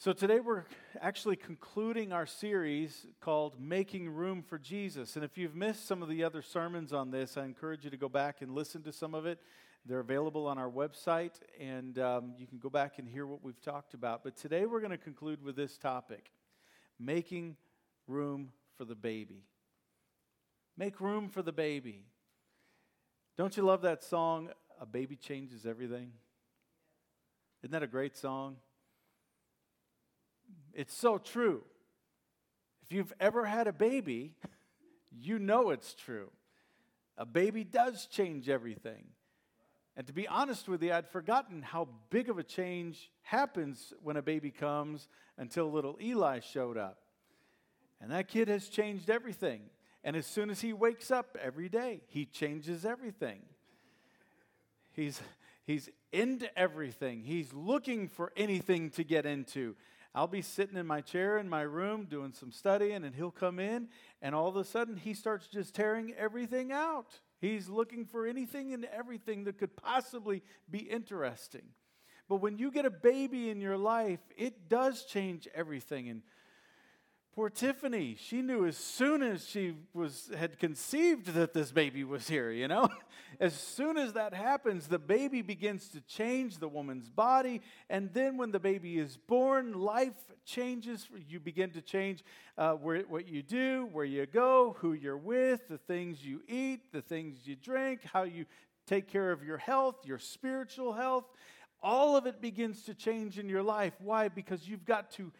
So, today we're actually concluding our series called Making Room for Jesus. And if you've missed some of the other sermons on this, I encourage you to go back and listen to some of it. They're available on our website, and um, you can go back and hear what we've talked about. But today we're going to conclude with this topic Making Room for the Baby. Make room for the baby. Don't you love that song, A Baby Changes Everything? Isn't that a great song? It's so true. If you've ever had a baby, you know it's true. A baby does change everything. And to be honest with you, I'd forgotten how big of a change happens when a baby comes until little Eli showed up. And that kid has changed everything. And as soon as he wakes up every day, he changes everything. He's, he's into everything, he's looking for anything to get into. I'll be sitting in my chair in my room doing some studying, and he'll come in, and all of a sudden he starts just tearing everything out. He's looking for anything and everything that could possibly be interesting. But when you get a baby in your life, it does change everything. And Poor Tiffany, she knew as soon as she was had conceived that this baby was here, you know? As soon as that happens, the baby begins to change the woman's body, and then when the baby is born, life changes. You begin to change uh, where, what you do, where you go, who you're with, the things you eat, the things you drink, how you take care of your health, your spiritual health. All of it begins to change in your life. Why? Because you've got to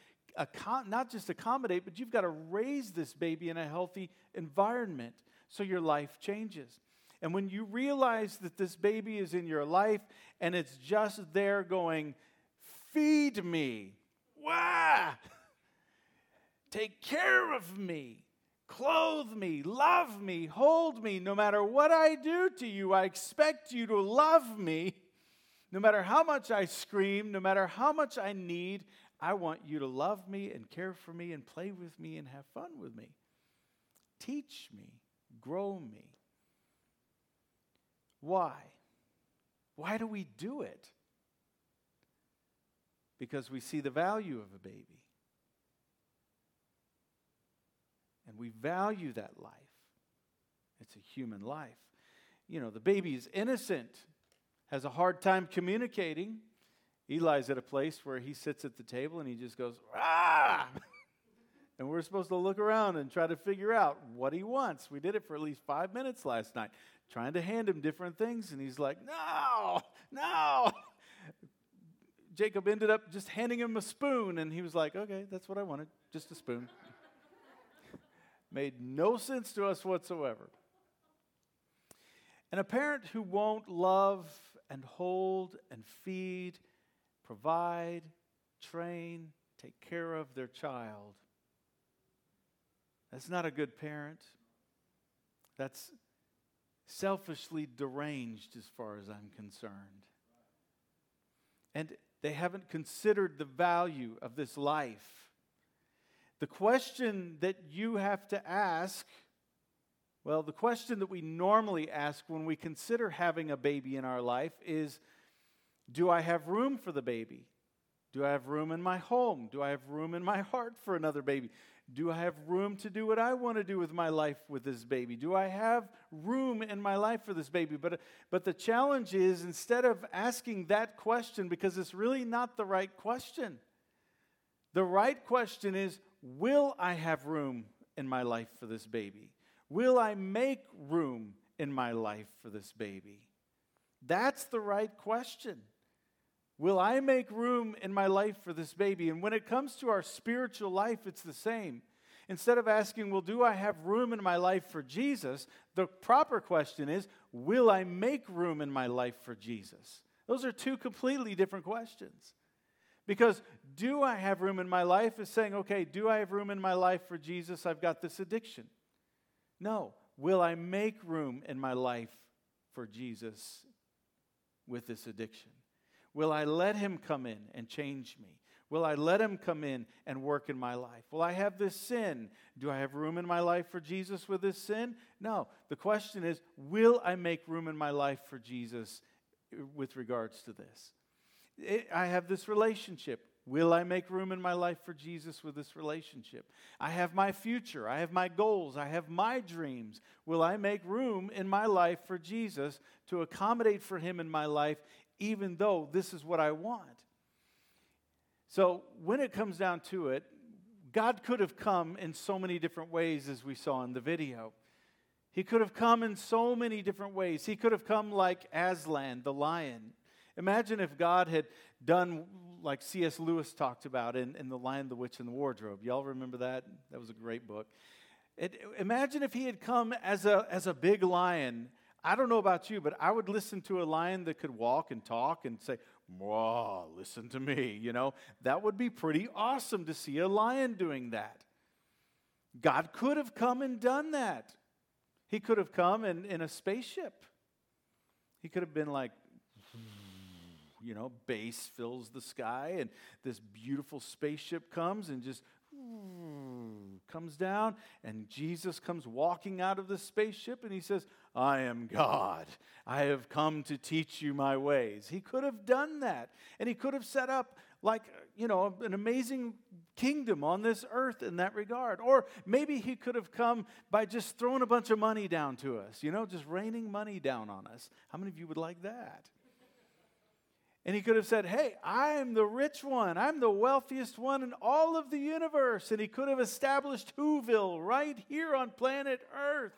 not just accommodate, but you've got to raise this baby in a healthy environment so your life changes. And when you realize that this baby is in your life and it's just there going, feed me, wah, take care of me, clothe me, love me, hold me, no matter what I do to you, I expect you to love me. No matter how much I scream, no matter how much I need, I want you to love me and care for me and play with me and have fun with me. Teach me, grow me. Why? Why do we do it? Because we see the value of a baby. And we value that life. It's a human life. You know, the baby is innocent, has a hard time communicating Eli's at a place where he sits at the table and he just goes, ah! and we're supposed to look around and try to figure out what he wants. We did it for at least five minutes last night, trying to hand him different things, and he's like, no, no. Jacob ended up just handing him a spoon, and he was like, okay, that's what I wanted, just a spoon. Made no sense to us whatsoever. And a parent who won't love and hold and feed provide, train, take care of their child. That's not a good parent. That's selfishly deranged as far as I'm concerned. And they haven't considered the value of this life. The question that you have to ask, well, the question that we normally ask when we consider having a baby in our life is do I have room for the baby? Do I have room in my home? Do I have room in my heart for another baby? Do I have room to do what I want to do with my life with this baby? Do I have room in my life for this baby? But, but the challenge is instead of asking that question, because it's really not the right question, the right question is Will I have room in my life for this baby? Will I make room in my life for this baby? That's the right question. Will I make room in my life for this baby? And when it comes to our spiritual life, it's the same. Instead of asking, Well, do I have room in my life for Jesus? the proper question is, Will I make room in my life for Jesus? Those are two completely different questions. Because do I have room in my life is saying, okay, do I have room in my life for Jesus? I've got this addiction. No. Will I make room in my life for Jesus with this addiction? Will I let him come in and change me? Will I let him come in and work in my life? Will I have this sin? Do I have room in my life for Jesus with this sin? No. The question is, will I make room in my life for Jesus uh, with regards to this? I have this relationship. Will I make room in my life for Jesus with this relationship? I have my future. I have my goals. I have my dreams. Will I make room in my life for Jesus to accommodate for him in my life, even though this is what I want? So, when it comes down to it, God could have come in so many different ways, as we saw in the video. He could have come in so many different ways. He could have come like Aslan, the lion. Imagine if God had done like C.S. Lewis talked about in, in The Lion, the Witch, and the Wardrobe. Y'all remember that? That was a great book. It, imagine if he had come as a, as a big lion. I don't know about you, but I would listen to a lion that could walk and talk and say, Whoa, listen to me. You know, that would be pretty awesome to see a lion doing that. God could have come and done that. He could have come in, in a spaceship. He could have been like, you know, bass fills the sky, and this beautiful spaceship comes and just comes down, and Jesus comes walking out of the spaceship, and he says, I am God. I have come to teach you my ways. He could have done that, and he could have set up like, you know, an amazing kingdom on this earth in that regard. Or maybe he could have come by just throwing a bunch of money down to us, you know, just raining money down on us. How many of you would like that? And he could have said, Hey, I'm the rich one. I'm the wealthiest one in all of the universe. And he could have established Whoville right here on planet Earth.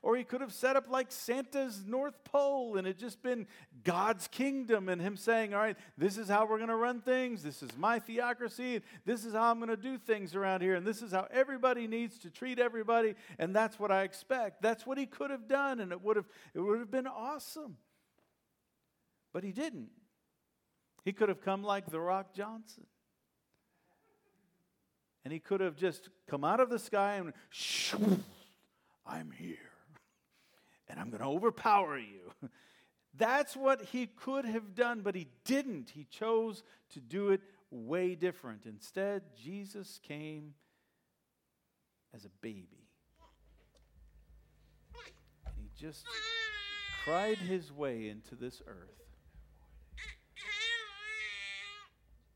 Or he could have set up like Santa's North Pole and it just been God's kingdom and him saying, All right, this is how we're going to run things. This is my theocracy. This is how I'm going to do things around here. And this is how everybody needs to treat everybody. And that's what I expect. That's what he could have done. And it would have, it would have been awesome. But he didn't. He could have come like The Rock Johnson. And he could have just come out of the sky and, shoo, I'm here. And I'm going to overpower you. That's what he could have done, but he didn't. He chose to do it way different. Instead, Jesus came as a baby. And he just cried his way into this earth.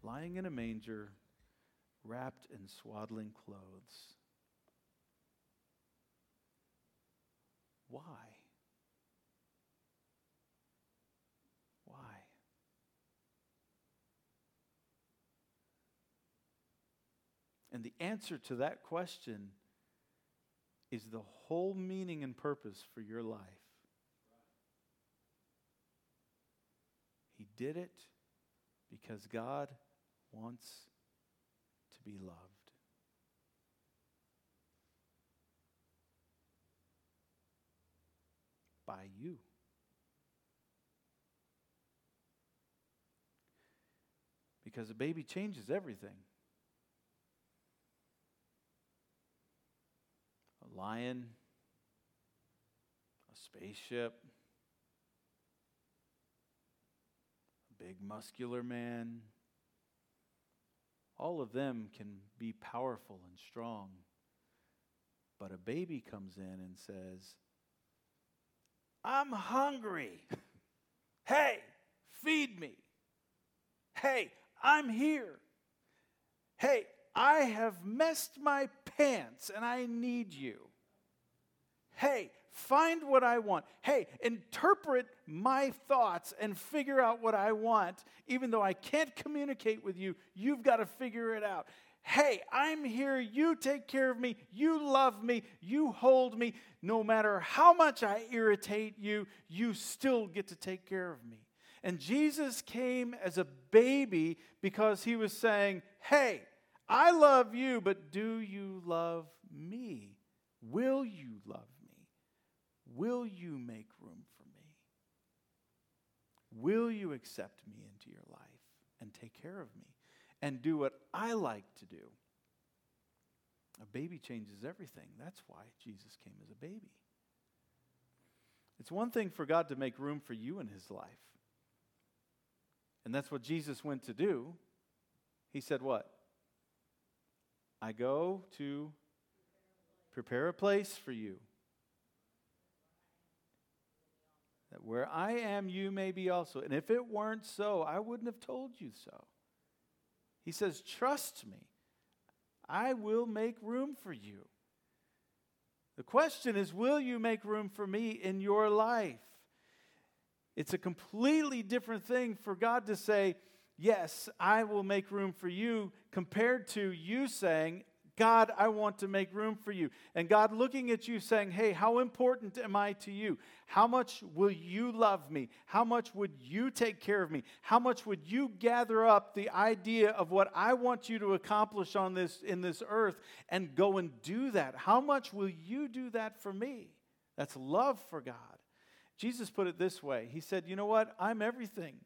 Lying in a manger, wrapped in swaddling clothes. Why? Why? And the answer to that question is the whole meaning and purpose for your life. He did it because God wants to be loved. By you. Because a baby changes everything. A lion, a spaceship, a big muscular man all of them can be powerful and strong. But a baby comes in and says, I'm hungry. hey, feed me. Hey, I'm here. Hey, I have messed my pants and I need you. Hey, Find what I want. Hey, interpret my thoughts and figure out what I want. Even though I can't communicate with you, you've got to figure it out. Hey, I'm here. You take care of me. You love me. You hold me. No matter how much I irritate you, you still get to take care of me. And Jesus came as a baby because he was saying, Hey, I love you, but do you love me? Will you love Will you make room for me? Will you accept me into your life and take care of me and do what I like to do? A baby changes everything. That's why Jesus came as a baby. It's one thing for God to make room for you in his life. And that's what Jesus went to do. He said, What? I go to prepare a place for you That where I am, you may be also. And if it weren't so, I wouldn't have told you so. He says, Trust me. I will make room for you. The question is, will you make room for me in your life? It's a completely different thing for God to say, Yes, I will make room for you, compared to you saying, God, I want to make room for you. And God looking at you saying, Hey, how important am I to you? How much will you love me? How much would you take care of me? How much would you gather up the idea of what I want you to accomplish on this in this earth and go and do that? How much will you do that for me? That's love for God. Jesus put it this way. He said, "You know what? I'm everything.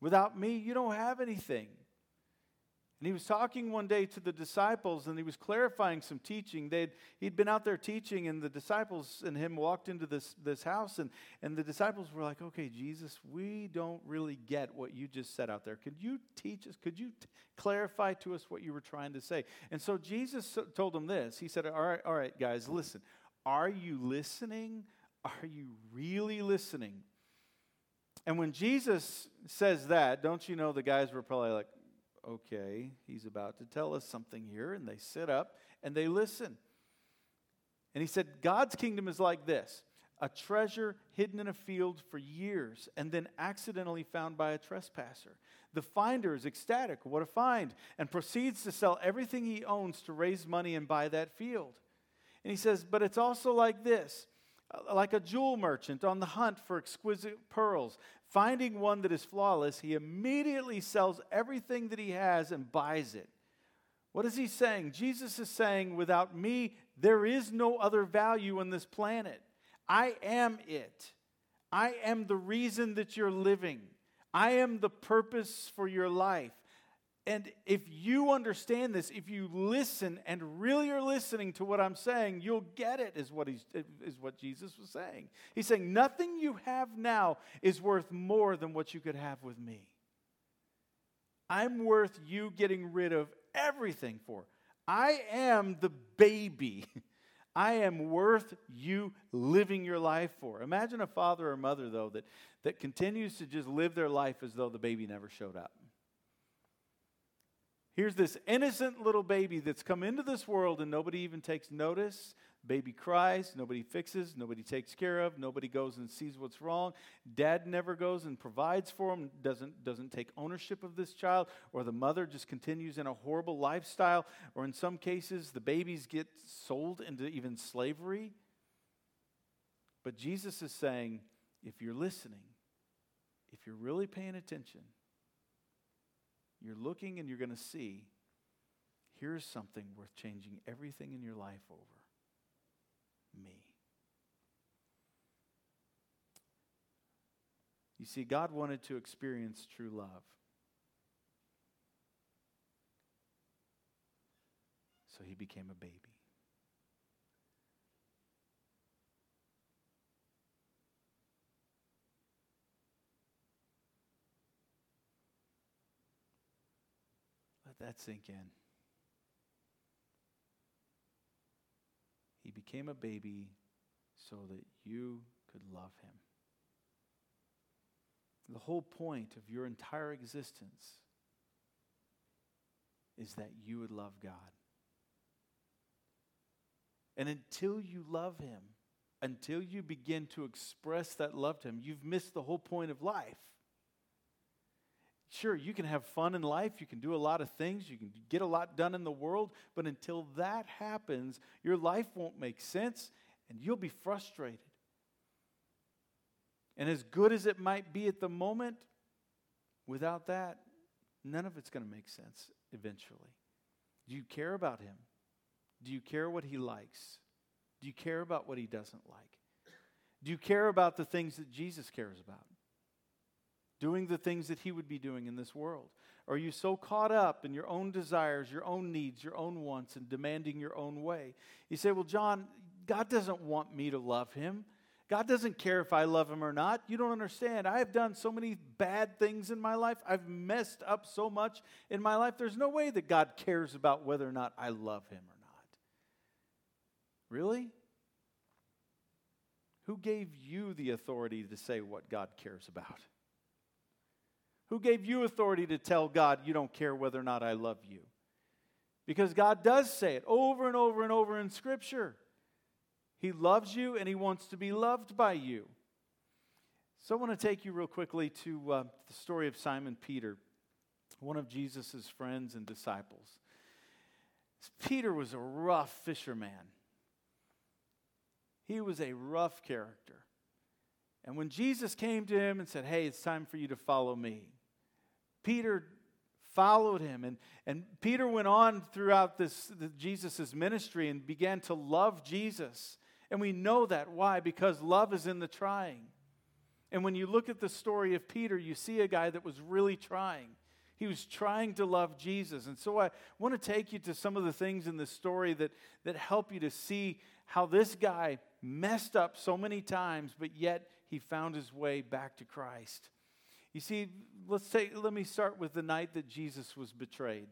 Without me, you don't have anything." And he was talking one day to the disciples and he was clarifying some teaching. They'd, he'd been out there teaching, and the disciples and him walked into this, this house. And, and the disciples were like, Okay, Jesus, we don't really get what you just said out there. Could you teach us? Could you t- clarify to us what you were trying to say? And so Jesus told them this He said, All right, all right, guys, listen. Are you listening? Are you really listening? And when Jesus says that, don't you know the guys were probably like, okay, he's about to tell us something here. And they sit up and they listen. And he said, God's kingdom is like this a treasure hidden in a field for years and then accidentally found by a trespasser. The finder is ecstatic, what a find, and proceeds to sell everything he owns to raise money and buy that field. And he says, but it's also like this like a jewel merchant on the hunt for exquisite pearls. Finding one that is flawless, he immediately sells everything that he has and buys it. What is he saying? Jesus is saying, without me, there is no other value on this planet. I am it. I am the reason that you're living. I am the purpose for your life. And if you understand this, if you listen and really are listening to what I'm saying, you'll get it, is what, he's, is what Jesus was saying. He's saying, Nothing you have now is worth more than what you could have with me. I'm worth you getting rid of everything for. I am the baby. I am worth you living your life for. Imagine a father or mother, though, that, that continues to just live their life as though the baby never showed up. Here's this innocent little baby that's come into this world and nobody even takes notice. Baby cries, nobody fixes, nobody takes care of, nobody goes and sees what's wrong. Dad never goes and provides for him, doesn't, doesn't take ownership of this child, or the mother just continues in a horrible lifestyle, or in some cases, the babies get sold into even slavery. But Jesus is saying, if you're listening, if you're really paying attention, you're looking and you're going to see here's something worth changing everything in your life over me. You see, God wanted to experience true love. So he became a baby. Let that sink in. He became a baby so that you could love him. The whole point of your entire existence is that you would love God. And until you love him, until you begin to express that love to him, you've missed the whole point of life. Sure, you can have fun in life, you can do a lot of things, you can get a lot done in the world, but until that happens, your life won't make sense and you'll be frustrated. And as good as it might be at the moment, without that, none of it's going to make sense eventually. Do you care about him? Do you care what he likes? Do you care about what he doesn't like? Do you care about the things that Jesus cares about? Doing the things that He would be doing in this world? Are you so caught up in your own desires, your own needs, your own wants, and demanding your own way? You say, Well, John, God doesn't want me to love Him. God doesn't care if I love him or not. You don't understand. I have done so many bad things in my life. I've messed up so much in my life. There's no way that God cares about whether or not I love him or not. Really? Who gave you the authority to say what God cares about? Who gave you authority to tell God you don't care whether or not I love you? Because God does say it over and over and over in Scripture. He loves you and He wants to be loved by you. So I want to take you real quickly to uh, the story of Simon Peter, one of Jesus' friends and disciples. Peter was a rough fisherman. He was a rough character. And when Jesus came to him and said, Hey, it's time for you to follow me, Peter followed him. And, and Peter went on throughout this Jesus' ministry and began to love Jesus. And we know that. Why? Because love is in the trying. And when you look at the story of Peter, you see a guy that was really trying. He was trying to love Jesus. And so I want to take you to some of the things in the story that, that help you to see how this guy messed up so many times, but yet he found his way back to Christ. You see, let's say, let me start with the night that Jesus was betrayed.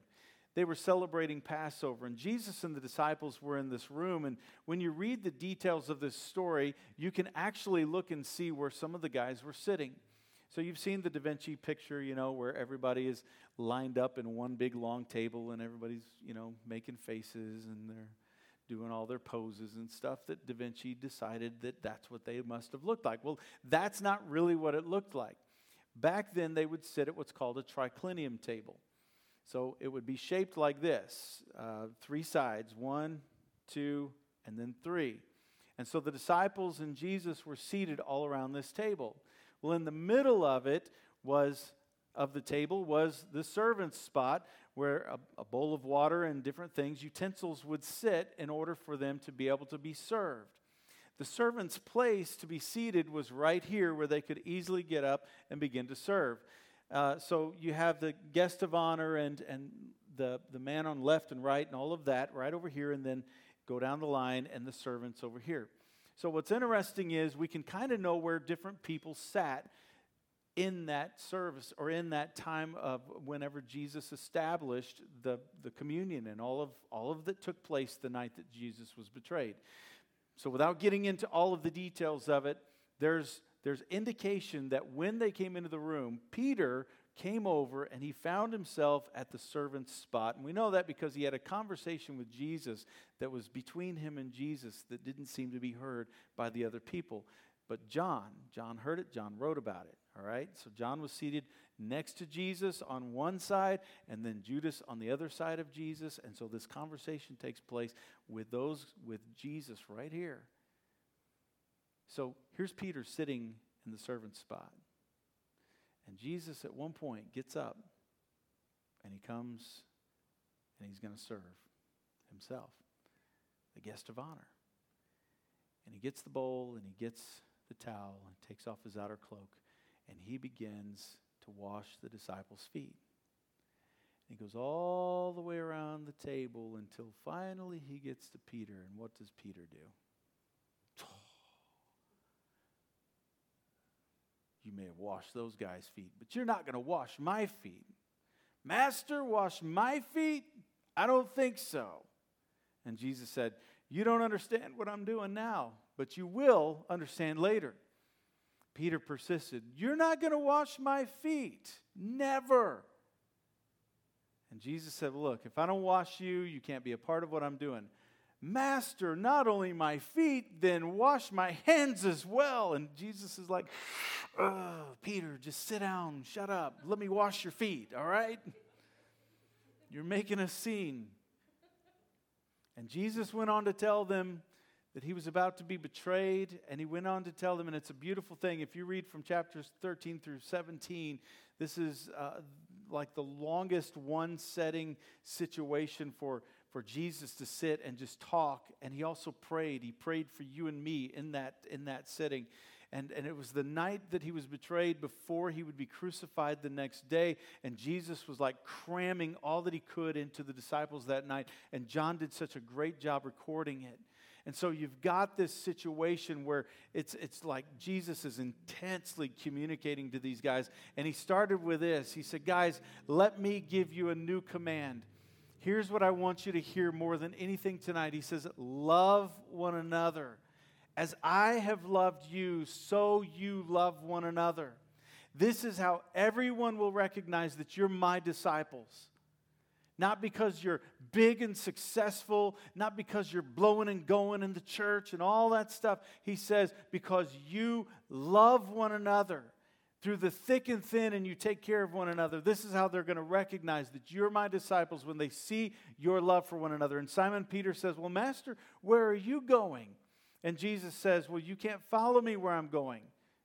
They were celebrating Passover, and Jesus and the disciples were in this room. And when you read the details of this story, you can actually look and see where some of the guys were sitting. So you've seen the Da Vinci picture, you know, where everybody is lined up in one big long table and everybody's, you know, making faces and they're doing all their poses and stuff that Da Vinci decided that that's what they must have looked like. Well, that's not really what it looked like. Back then, they would sit at what's called a triclinium table. So it would be shaped like this uh, three sides one, two, and then three. And so the disciples and Jesus were seated all around this table. Well, in the middle of it was of the table was the servant's spot where a, a, bowl of water and different things, utensils would sit in order for them to be able to be served. The servant's place to be seated was right here where they could easily get up and begin to serve. Uh, so you have the guest of honor and, and the, the man on left and right and all of that right over here, and then go down the line and the servants over here. So what's interesting is we can kind of know where different people sat in that service or in that time of whenever Jesus established the, the communion and all of all of that took place the night that Jesus was betrayed. So, without getting into all of the details of it, there's, there's indication that when they came into the room, Peter came over and he found himself at the servant's spot. And we know that because he had a conversation with Jesus that was between him and Jesus that didn't seem to be heard by the other people. But John, John heard it, John wrote about it. All right? So John was seated next to Jesus on one side, and then Judas on the other side of Jesus. And so this conversation takes place with those with Jesus right here. So here's Peter sitting in the servant's spot. And Jesus at one point gets up and he comes and he's going to serve himself, the guest of honor. And he gets the bowl and he gets the towel and takes off his outer cloak and he begins to wash the disciples' feet. He goes all the way around the table until finally he gets to Peter. And what does Peter do? You may have washed those guys' feet, but you're not going to wash my feet. Master, wash my feet? I don't think so. And Jesus said, You don't understand what I'm doing now, but you will understand later. Peter persisted, You're not going to wash my feet. Never. And Jesus said, Look, if I don't wash you, you can't be a part of what I'm doing. Master, not only my feet, then wash my hands as well. And Jesus is like, oh, Peter, just sit down, shut up, let me wash your feet, all right? You're making a scene. And Jesus went on to tell them that he was about to be betrayed, and he went on to tell them, and it's a beautiful thing. If you read from chapters 13 through 17, this is uh, like the longest one setting situation for, for Jesus to sit and just talk. And he also prayed. He prayed for you and me in that, in that sitting. And, and it was the night that he was betrayed before he would be crucified the next day. And Jesus was like cramming all that he could into the disciples that night. And John did such a great job recording it. And so you've got this situation where it's, it's like Jesus is intensely communicating to these guys. And he started with this He said, Guys, let me give you a new command. Here's what I want you to hear more than anything tonight. He says, Love one another. As I have loved you, so you love one another. This is how everyone will recognize that you're my disciples. Not because you're big and successful, not because you're blowing and going in the church and all that stuff. He says, because you love one another through the thick and thin and you take care of one another. This is how they're going to recognize that you're my disciples when they see your love for one another. And Simon Peter says, Well, Master, where are you going? And Jesus says, Well, you can't follow me where I'm going.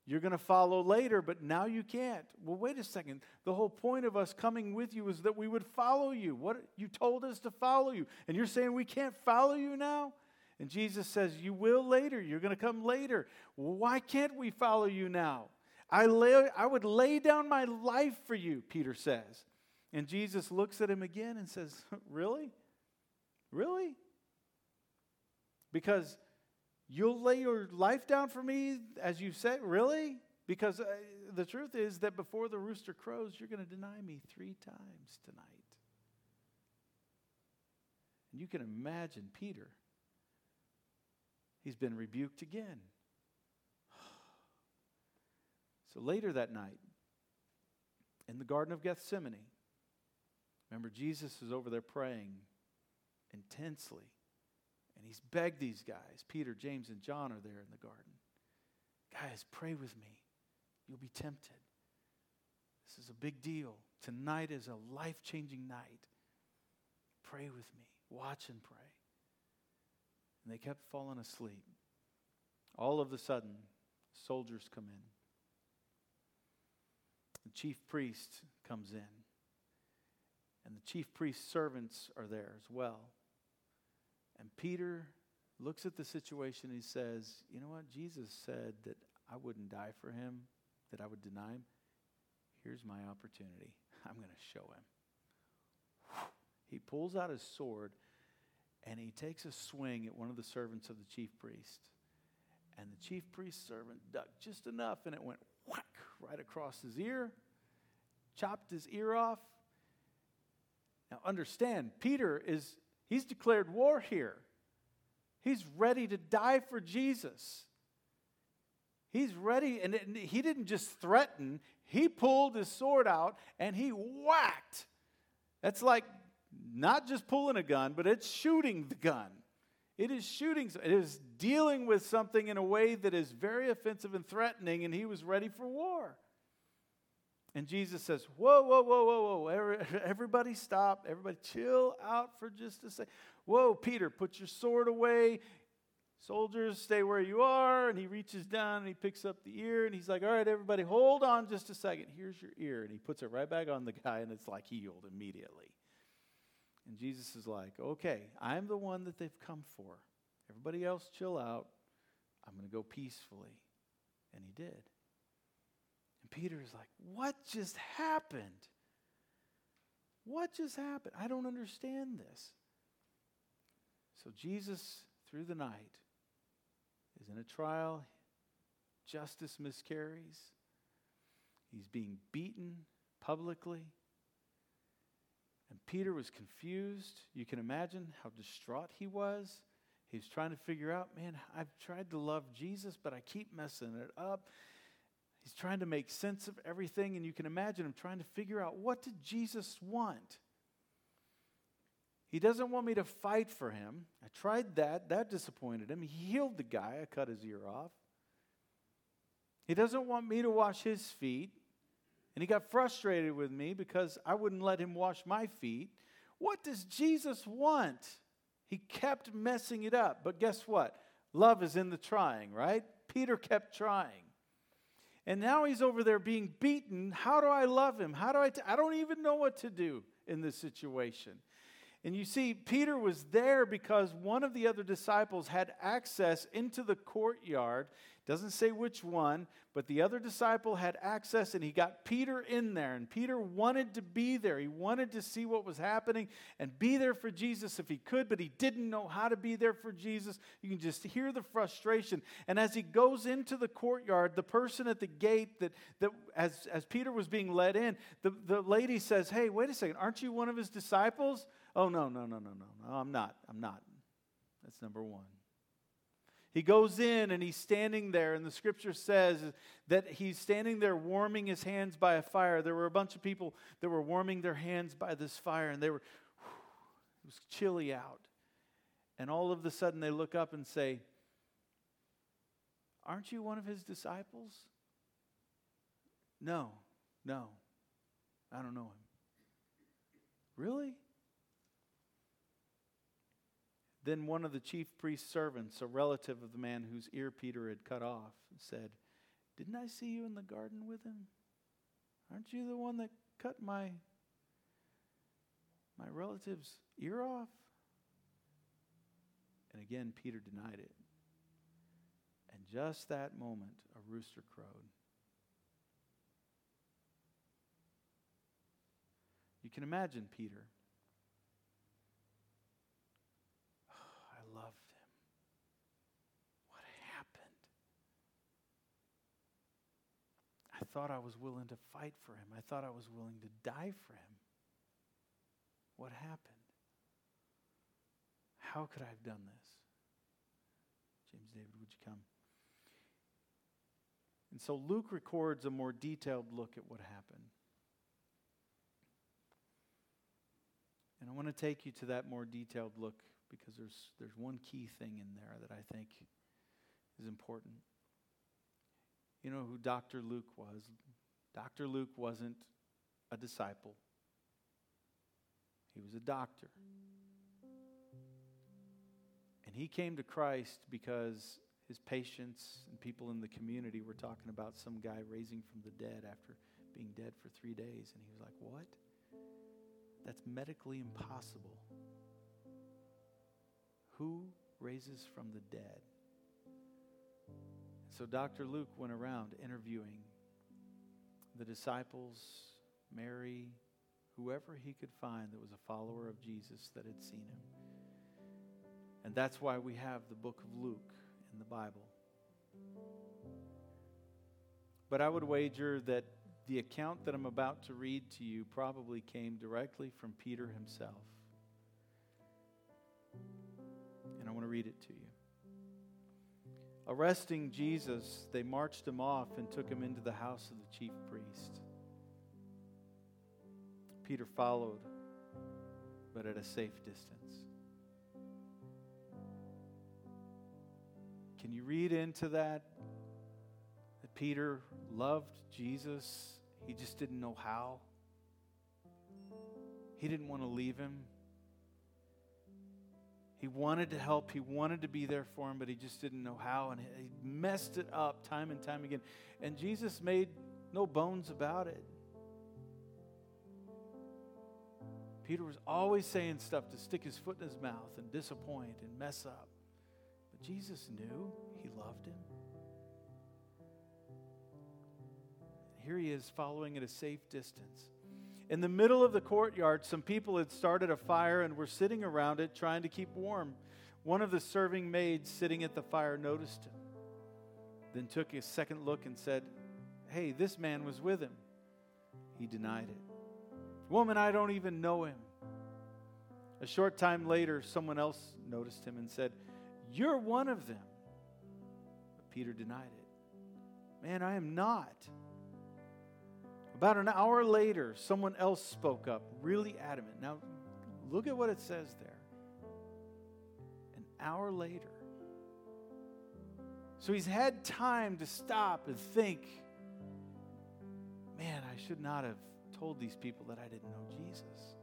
You're going to follow later, but now you can't. Well, wait a second. The whole point of us coming with you is that we would follow you. What you told us to follow you. And you're saying we can't follow you now? And Jesus says, You will later. You're going to come later. Why can't we follow you now? I, lay, I would lay down my life for you, Peter says. And Jesus looks at him again and says, Really? Really? Because You'll lay your life down for me, as you said? Really? Because uh, the truth is that before the rooster crows, you're going to deny me three times tonight. And you can imagine Peter. He's been rebuked again. So later that night, in the Garden of Gethsemane, remember, Jesus is over there praying intensely. And he's begged these guys, Peter, James, and John are there in the garden. Guys, pray with me. You'll be tempted. This is a big deal. Tonight is a life changing night. Pray with me. Watch and pray. And they kept falling asleep. All of a sudden, soldiers come in. The chief priest comes in. And the chief priest's servants are there as well. And Peter looks at the situation and he says, You know what? Jesus said that I wouldn't die for him, that I would deny him. Here's my opportunity. I'm going to show him. He pulls out his sword and he takes a swing at one of the servants of the chief priest. And the chief priest's servant ducked just enough and it went whack right across his ear, chopped his ear off. Now understand, Peter is He's declared war here. He's ready to die for Jesus. He's ready, and he didn't just threaten, he pulled his sword out and he whacked. That's like not just pulling a gun, but it's shooting the gun. It is shooting, it is dealing with something in a way that is very offensive and threatening, and he was ready for war. And Jesus says, Whoa, whoa, whoa, whoa, whoa. Everybody stop. Everybody chill out for just a second. Whoa, Peter, put your sword away. Soldiers, stay where you are. And he reaches down and he picks up the ear and he's like, All right, everybody, hold on just a second. Here's your ear. And he puts it right back on the guy and it's like healed immediately. And Jesus is like, Okay, I'm the one that they've come for. Everybody else, chill out. I'm going to go peacefully. And he did. And Peter is like, What just happened? What just happened? I don't understand this. So Jesus, through the night, is in a trial. Justice miscarries. He's being beaten publicly. And Peter was confused. You can imagine how distraught he was. He's trying to figure out, man, I've tried to love Jesus, but I keep messing it up. He's trying to make sense of everything, and you can imagine him trying to figure out what did Jesus want? He doesn't want me to fight for him. I tried that. That disappointed him. He healed the guy. I cut his ear off. He doesn't want me to wash his feet. And he got frustrated with me because I wouldn't let him wash my feet. What does Jesus want? He kept messing it up. But guess what? Love is in the trying, right? Peter kept trying. And now he's over there being beaten. How do I love him? How do I? T- I don't even know what to do in this situation. And you see, Peter was there because one of the other disciples had access into the courtyard doesn't say which one, but the other disciple had access and he got Peter in there. And Peter wanted to be there. He wanted to see what was happening and be there for Jesus if he could, but he didn't know how to be there for Jesus. You can just hear the frustration. And as he goes into the courtyard, the person at the gate that, that as, as Peter was being led in, the, the lady says, Hey, wait a second, aren't you one of his disciples? Oh, no, no, no, no, no, no, I'm not. I'm not. That's number one. He goes in and he's standing there, and the scripture says that he's standing there warming his hands by a fire. There were a bunch of people that were warming their hands by this fire, and they were, it was chilly out. And all of a sudden they look up and say, Aren't you one of his disciples? No, no, I don't know him. Really? Then one of the chief priest's servants, a relative of the man whose ear Peter had cut off, said, Didn't I see you in the garden with him? Aren't you the one that cut my, my relative's ear off? And again, Peter denied it. And just that moment, a rooster crowed. You can imagine Peter thought I was willing to fight for him. I thought I was willing to die for him. What happened? How could I have done this? James David, would you come? And so Luke records a more detailed look at what happened. And I want to take you to that more detailed look because there's, there's one key thing in there that I think is important. You know who Dr. Luke was? Dr. Luke wasn't a disciple, he was a doctor. And he came to Christ because his patients and people in the community were talking about some guy raising from the dead after being dead for three days. And he was like, What? That's medically impossible. Who raises from the dead? So Dr. Luke went around interviewing the disciples, Mary, whoever he could find that was a follower of Jesus that had seen him. And that's why we have the book of Luke in the Bible. But I would wager that the account that I'm about to read to you probably came directly from Peter himself. And I want to read it to you. Arresting Jesus, they marched him off and took him into the house of the chief priest. Peter followed, but at a safe distance. Can you read into that? That Peter loved Jesus, he just didn't know how. He didn't want to leave him. He wanted to help, he wanted to be there for him, but he just didn't know how, and he messed it up time and time again. And Jesus made no bones about it. Peter was always saying stuff to stick his foot in his mouth and disappoint and mess up. But Jesus knew he loved him. Here he is following at a safe distance. In the middle of the courtyard, some people had started a fire and were sitting around it trying to keep warm. One of the serving maids sitting at the fire noticed him, then took a second look and said, Hey, this man was with him. He denied it. Woman, I don't even know him. A short time later, someone else noticed him and said, You're one of them. But Peter denied it. Man, I am not. About an hour later, someone else spoke up, really adamant. Now, look at what it says there. An hour later. So he's had time to stop and think, man, I should not have told these people that I didn't know Jesus.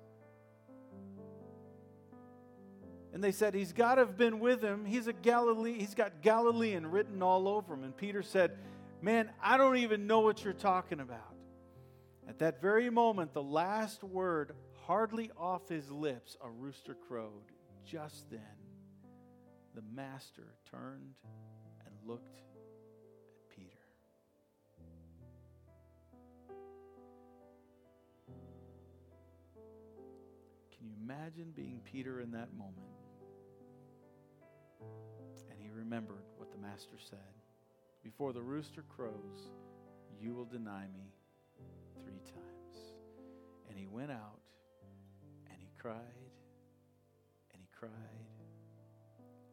And they said, He's got to have been with him. He's a Galilee, he's got Galilean written all over him. And Peter said, Man, I don't even know what you're talking about. At that very moment, the last word hardly off his lips, a rooster crowed. Just then, the master turned and looked at Peter. Can you imagine being Peter in that moment? And he remembered what the master said Before the rooster crows, you will deny me three times. And he went out and he cried and he cried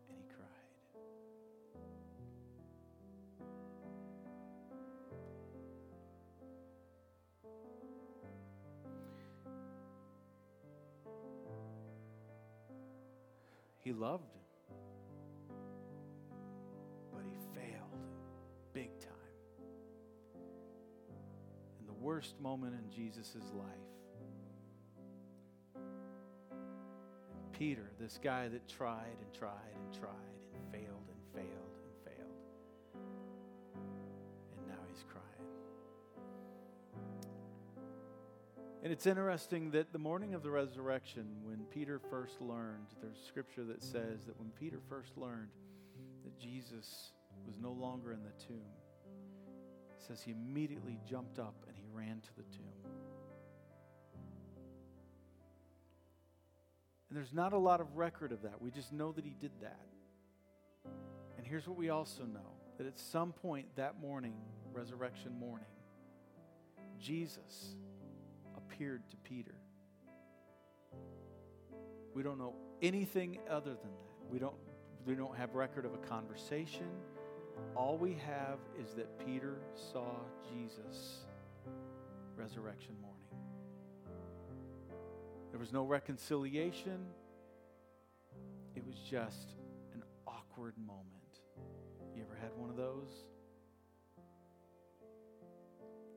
and he cried. He loved worst moment in Jesus' life, Peter, this guy that tried and tried and tried and failed and failed and failed. And now he's crying. And it's interesting that the morning of the resurrection, when Peter first learned, there's scripture that says that when Peter first learned that Jesus was no longer in the tomb, says he immediately jumped up ran to the tomb. And there's not a lot of record of that. We just know that he did that. And here's what we also know that at some point that morning, resurrection morning, Jesus appeared to Peter. We don't know anything other than that. We don't, we don't have record of a conversation. All we have is that Peter saw Jesus resurrection morning. There was no reconciliation. It was just an awkward moment. You ever had one of those?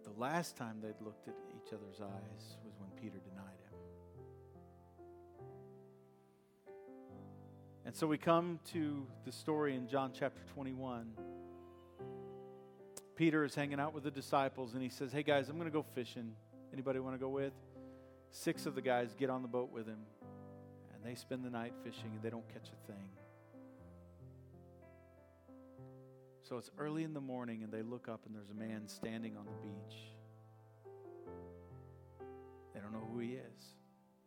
The last time they'd looked at each other's eyes was when Peter denied him. And so we come to the story in John chapter 21. Peter is hanging out with the disciples and he says, "Hey guys, I'm going to go fishing. Anybody want to go with?" Six of the guys get on the boat with him, and they spend the night fishing, and they don't catch a thing. So it's early in the morning, and they look up, and there's a man standing on the beach. They don't know who he is.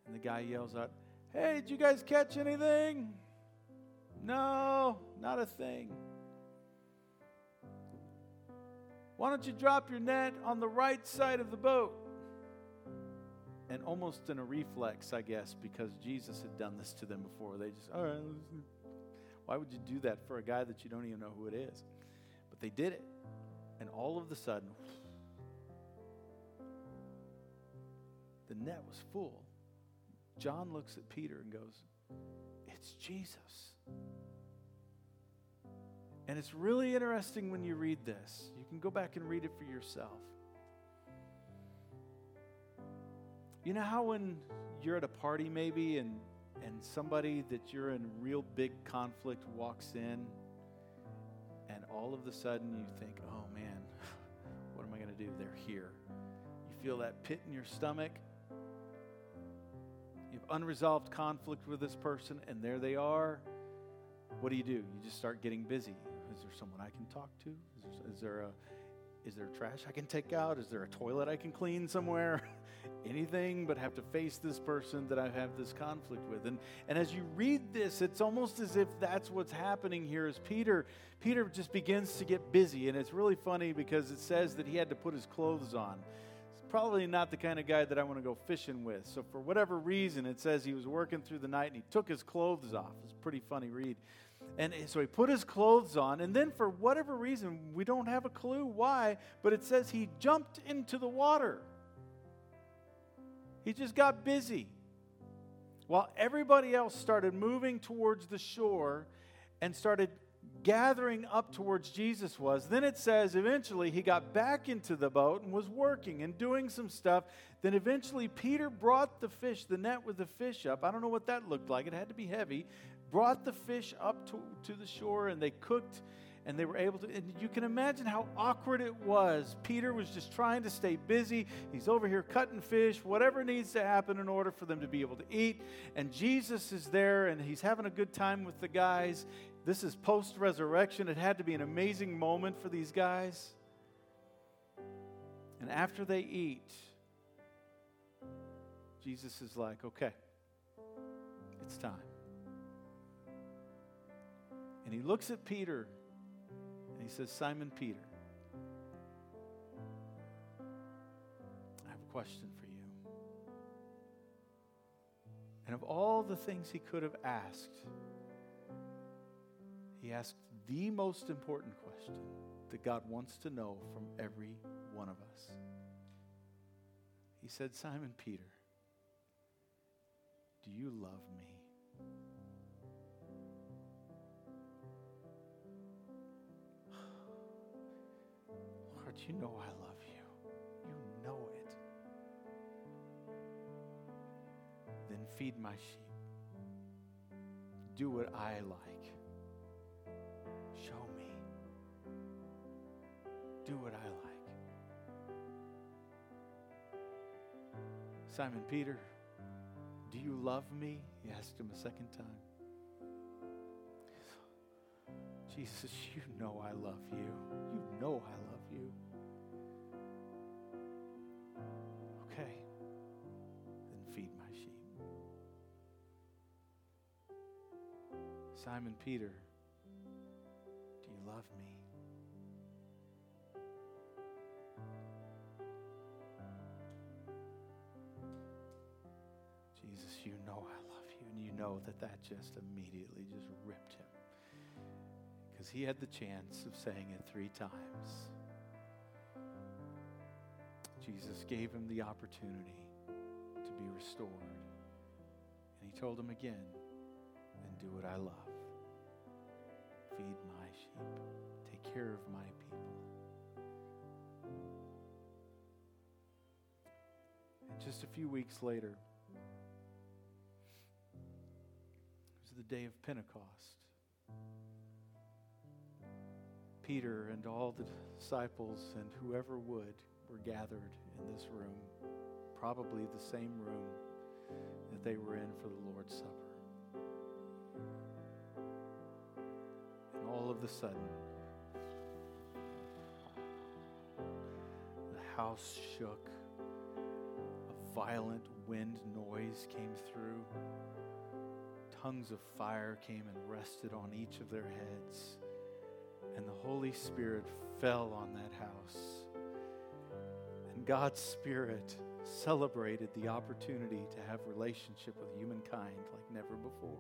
And the guy yells out, Hey, did you guys catch anything? No, not a thing. Why don't you drop your net on the right side of the boat? and almost in a reflex, I guess, because Jesus had done this to them before. They just, all right, why would you do that for a guy that you don't even know who it is? But they did it. And all of a sudden, the net was full. John looks at Peter and goes, It's Jesus. And it's really interesting when you read this. You can go back and read it for yourself. You know how when you're at a party maybe and and somebody that you're in real big conflict walks in and all of a sudden you think, "Oh man, what am I going to do? They're here." You feel that pit in your stomach. You have unresolved conflict with this person and there they are. What do you do? You just start getting busy. Is there someone I can talk to? Is there, is there a is there trash I can take out? Is there a toilet I can clean somewhere? anything but have to face this person that I have this conflict with. And, and as you read this, it's almost as if that's what's happening here is Peter, Peter just begins to get busy. And it's really funny because it says that he had to put his clothes on. It's probably not the kind of guy that I want to go fishing with. So for whatever reason, it says he was working through the night and he took his clothes off. It's a pretty funny read. And eh, so he put his clothes on, and then for whatever reason, we don't have a clue why, but it says he jumped into the water. He just got busy. While everybody else started moving towards the shore and started gathering up towards Jesus was. Then it says eventually he got back into the boat and was working and doing some stuff. Then eventually Peter brought the fish, the net with the fish up. I don't know what that looked like. It had to be heavy. Brought the fish up to, to the shore and they cooked and they were able to. And you can imagine how awkward it was. Peter was just trying to stay busy. He's over here cutting fish, whatever needs to happen in order for them to be able to eat. And Jesus is there and he's having a good time with the guys. This is post resurrection. It had to be an amazing moment for these guys. And after they eat, Jesus is like, okay, it's time. And he looks at Peter and he says, Simon Peter, I have a question for you. And of all the things he could have asked, he asked the most important question that God wants to know from every one of us. He said, Simon Peter, do you love me? You know I love you. You know it. Then feed my sheep. Do what I like. Show me. Do what I like. Simon Peter, do you love me? He asked him a second time. Jesus, you know I love you. You know I love Simon Peter, do you love me? Jesus, you know I love you. And you know that that just immediately just ripped him. Because he had the chance of saying it three times. Jesus gave him the opportunity to be restored. And he told him again, and do what I love. Feed my sheep. Take care of my people. And just a few weeks later, it was the day of Pentecost. Peter and all the disciples and whoever would were gathered in this room, probably the same room that they were in for the Lord's Supper. All of a sudden, the house shook. A violent wind noise came through. Tongues of fire came and rested on each of their heads. And the Holy Spirit fell on that house. And God's Spirit celebrated the opportunity to have relationship with humankind like never before.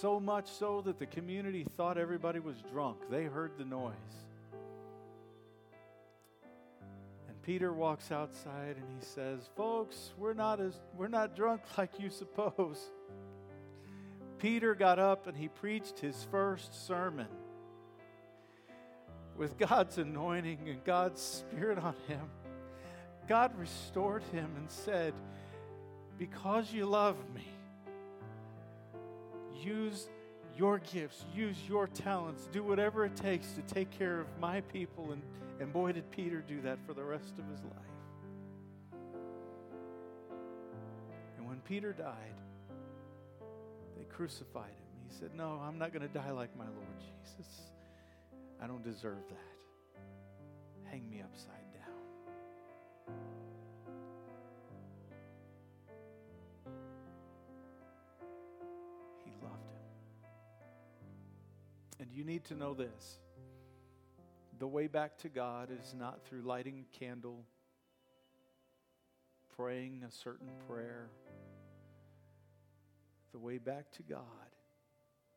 So much so that the community thought everybody was drunk. They heard the noise. And Peter walks outside and he says, "Folks, we're not as we're not drunk like you suppose." Peter got up and he preached his first sermon with God's anointing and God's Spirit on him. God restored him and said, Because you love me, use your gifts, use your talents, do whatever it takes to take care of my people. And, and boy, did Peter do that for the rest of his life. And when Peter died, they crucified him. He said, No, I'm not going to die like my Lord Jesus. I don't deserve that. Hang me upside And you need to know this the way back to God is not through lighting a candle, praying a certain prayer. The way back to God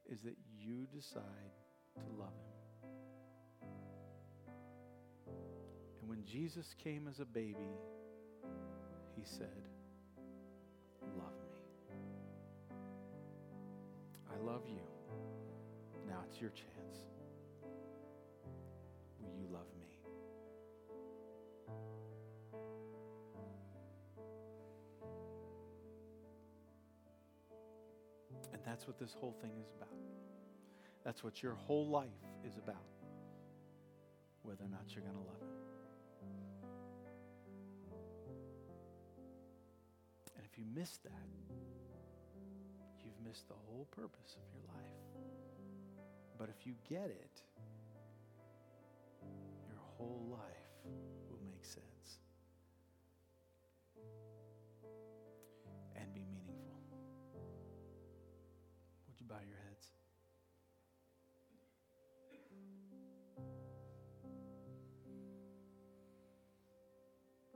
is that you decide to love Him. And when Jesus came as a baby, He said, Love me. I love you. It's your chance. Will you love me? And that's what this whole thing is about. That's what your whole life is about. Whether or not you're going to love Him. And if you miss that, you've missed the whole purpose of your life. But if you get it, your whole life will make sense and be meaningful. Would you bow your heads?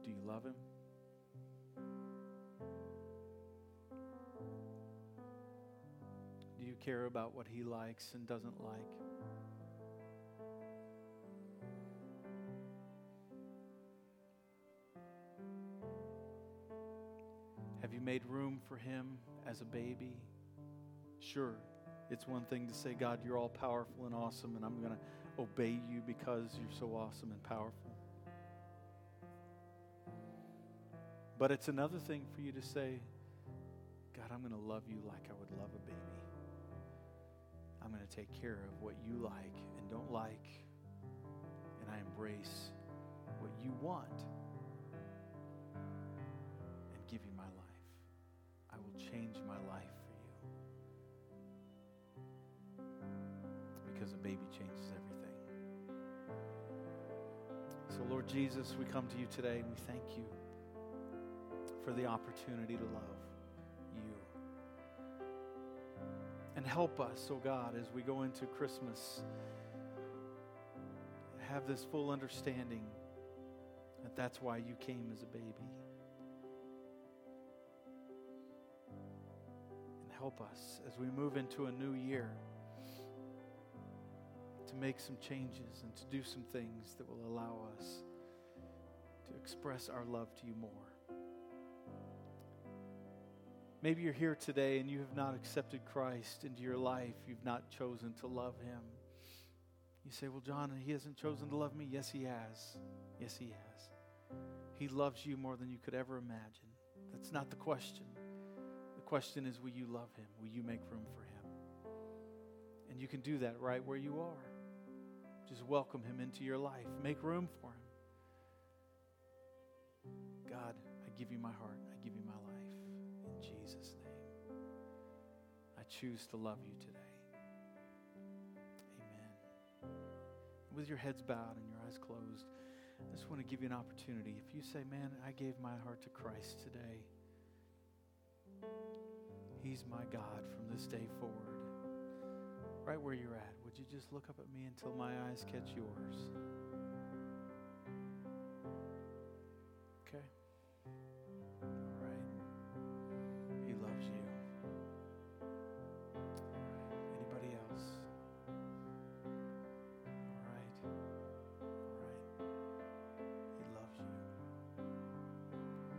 Do you love him? Care about what he likes and doesn't like? Have you made room for him as a baby? Sure, It's one thing to say, God, you're all powerful and awesome, and I'm going to obey you because you're so awesome and powerful. But it's another thing for you to say, God, I'm going to love you like I would love a baby. I'm going to take care of what you like and don't like, and I embrace what you want and give you my life. I will change my life for you because a baby changes everything. So, Lord Jesus, we come to you today and we thank you for the opportunity to love And help us, oh God, as we go into Christmas, have this full understanding that that's why you came as a baby. And help us as we move into a new year to make some changes and to do some things that will allow us to express our love to you more. Maybe you're here today and you have not accepted Christ into your life. You've not chosen to love Him. You say, Well, John, He hasn't chosen to love me. Yes, He has. Yes, He has. He loves you more than you could ever imagine. That's not the question. The question is, Will you love Him? Will you make room for Him? And you can do that right where you are. Just welcome Him into your life, make room for Him. God, I give you my heart. Jesus' name. I choose to love you today. Amen. With your heads bowed and your eyes closed, I just want to give you an opportunity. If you say, Man, I gave my heart to Christ today, He's my God from this day forward. Right where you're at, would you just look up at me until my eyes catch yours?